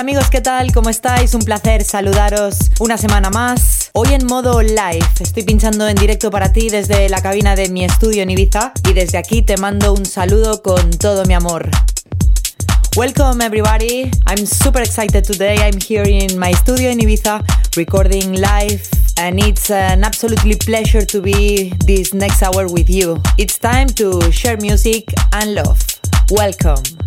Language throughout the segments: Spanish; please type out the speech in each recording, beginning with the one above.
Amigos, ¿qué tal? ¿Cómo estáis? Un placer saludaros una semana más. Hoy en modo live, estoy pinchando en directo para ti desde la cabina de mi estudio en Ibiza y desde aquí te mando un saludo con todo mi amor. Welcome everybody. I'm super excited today. I'm here in my studio in Ibiza recording live and it's an absolutely pleasure to be this next hour with you. It's time to share music and love. Welcome.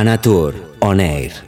Anatur On Air.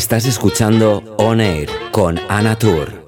Estás escuchando On Air con Ana Tour.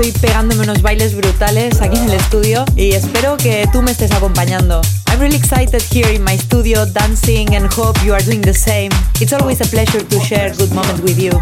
Estoy pegándome unos bailes brutales aquí en el estudio y espero que tú me estés acompañando. I'm really excited here in my studio dancing and hope you are doing the same. It's always a pleasure to share good moment with you.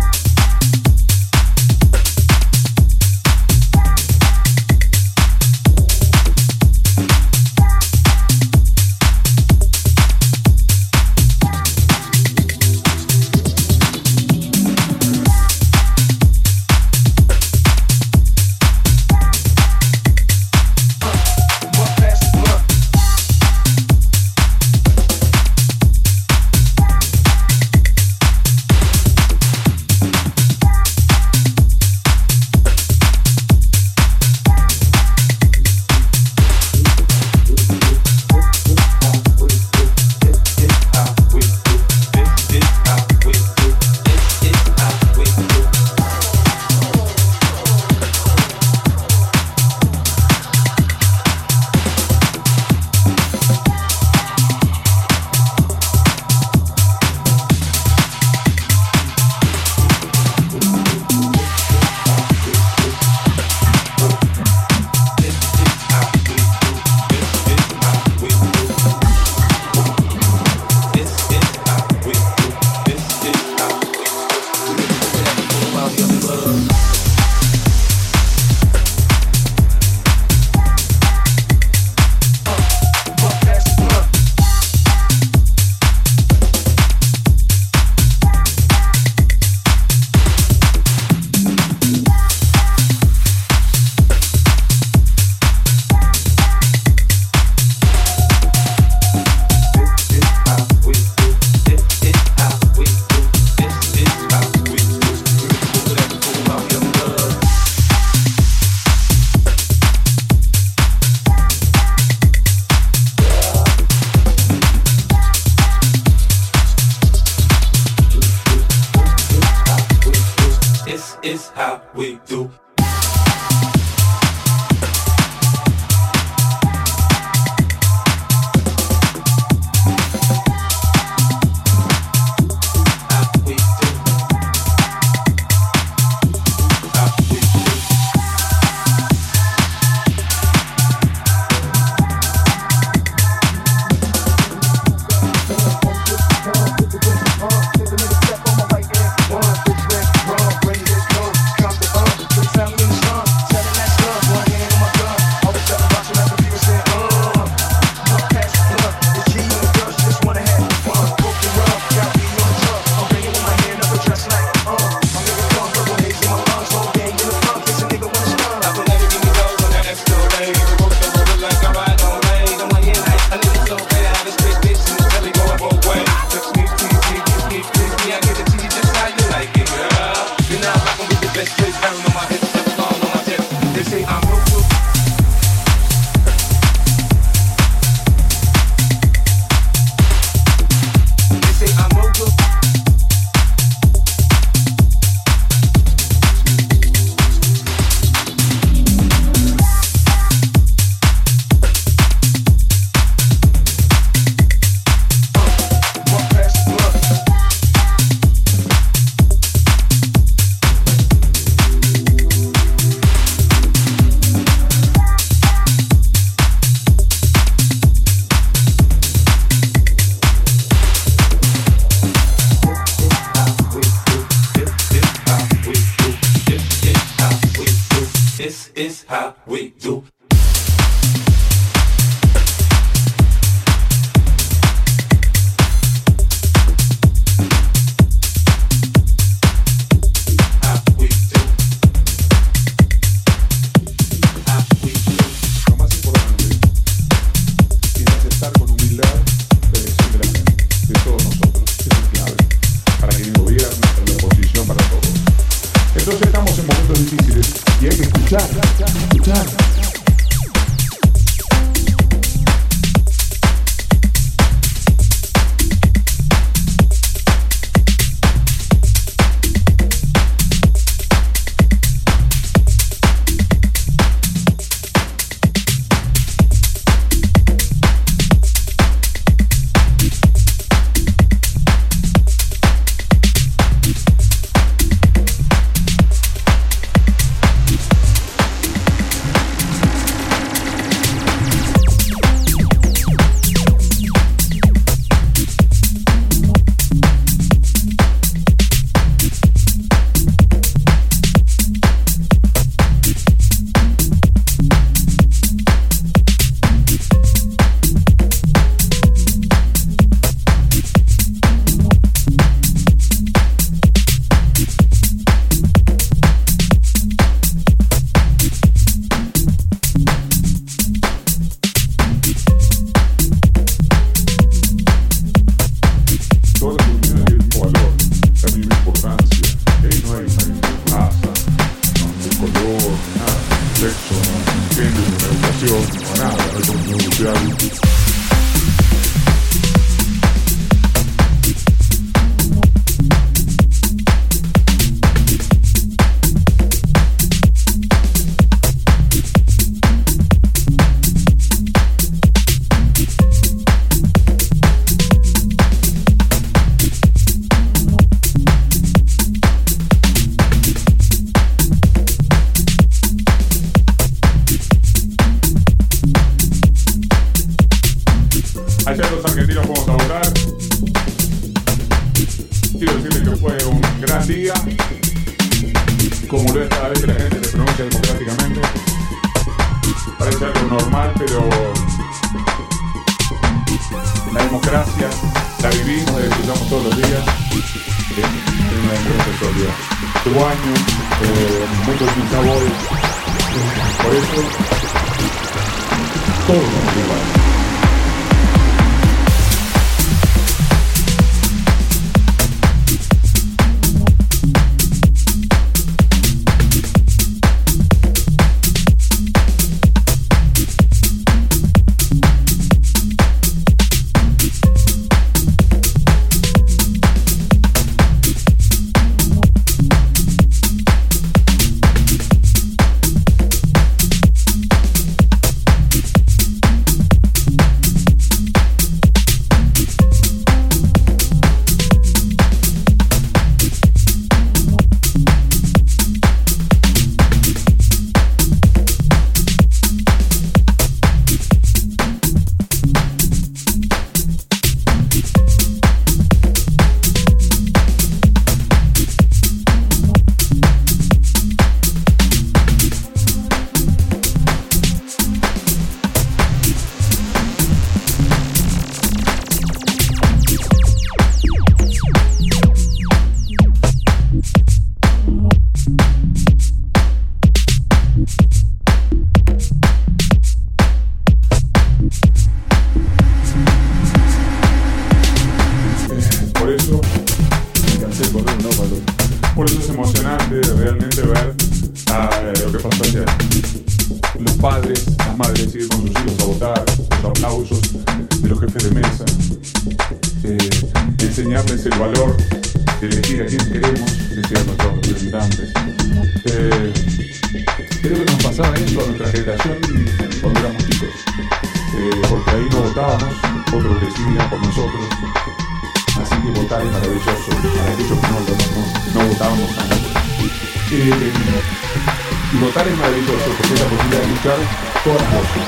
Gotta go on working.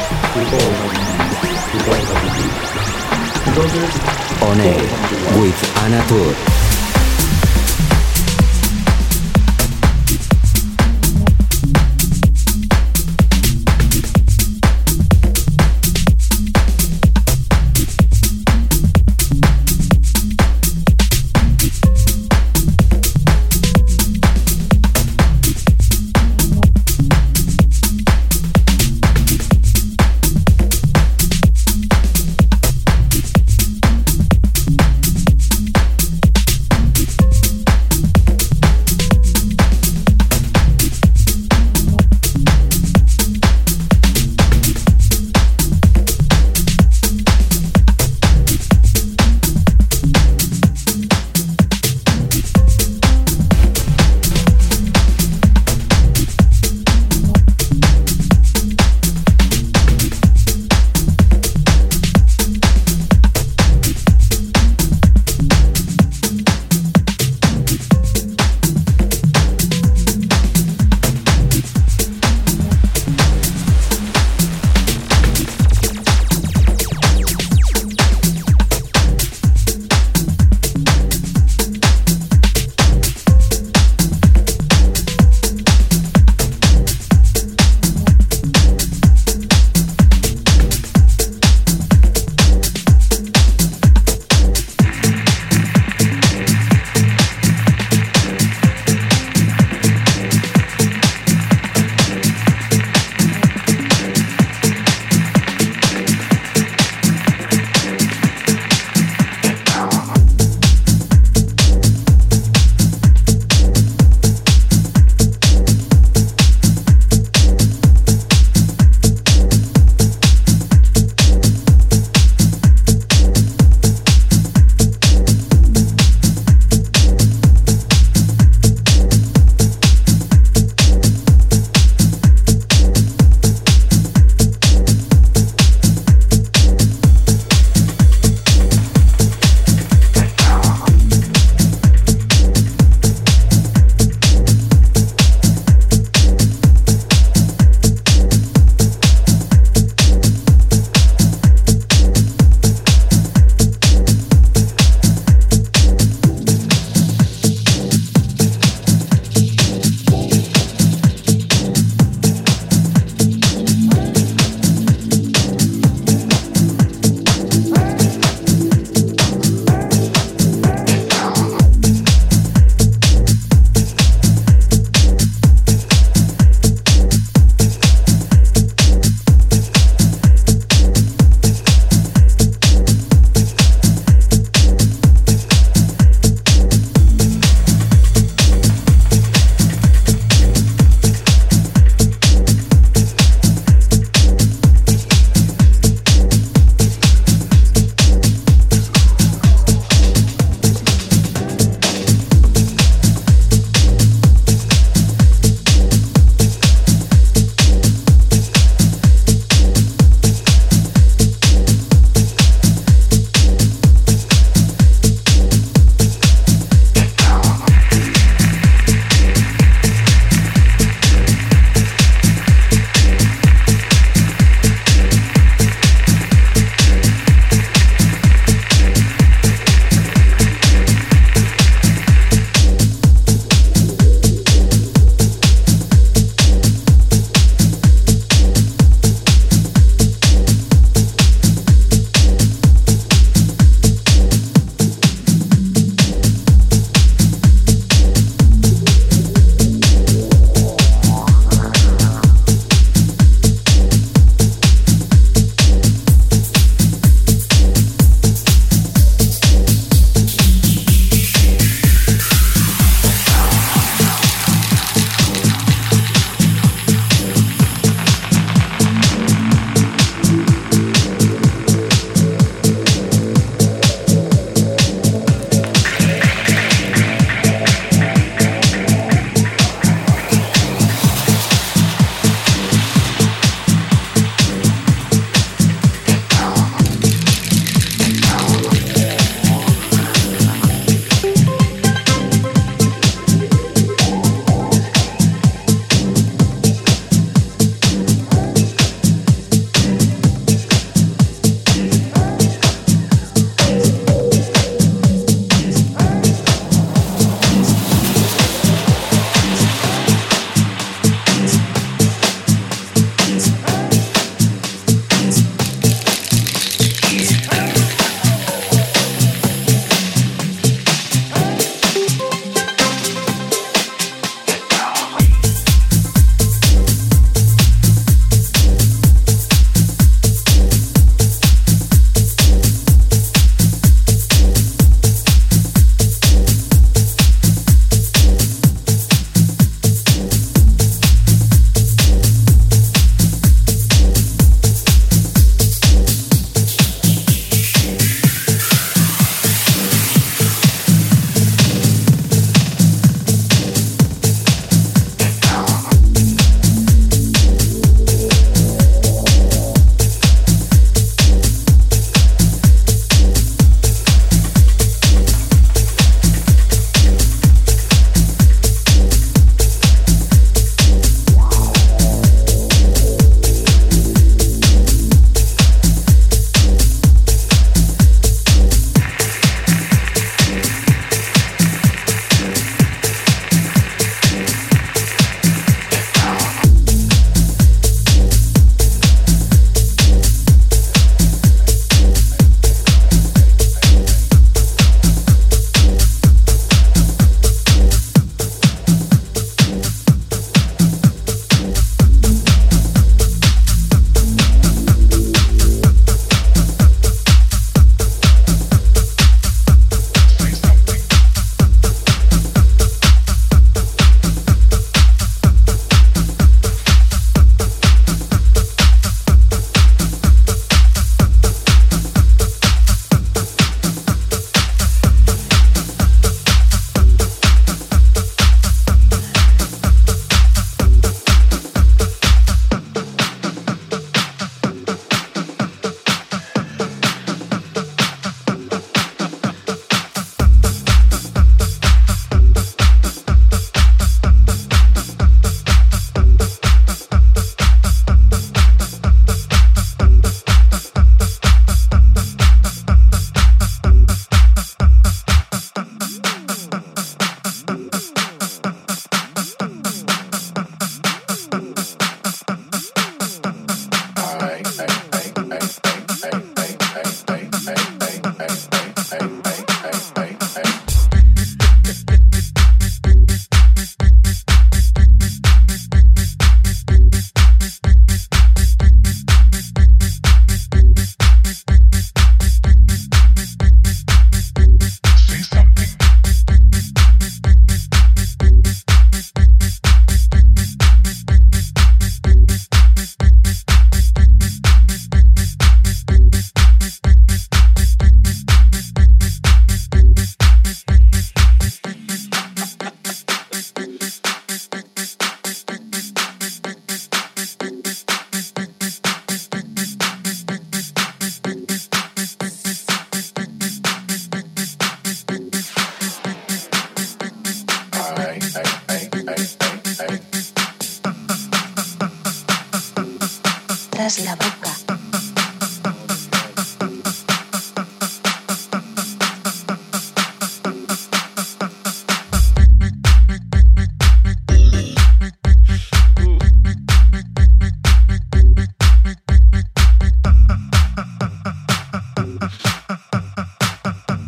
We've all with Anna Tour.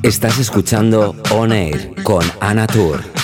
Estás escuchando On Air con Ana Tour.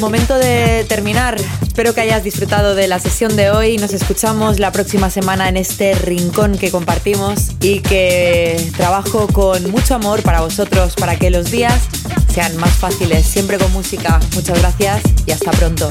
Momento de terminar. Espero que hayas disfrutado de la sesión de hoy. Nos escuchamos la próxima semana en este rincón que compartimos y que trabajo con mucho amor para vosotros, para que los días sean más fáciles, siempre con música. Muchas gracias y hasta pronto.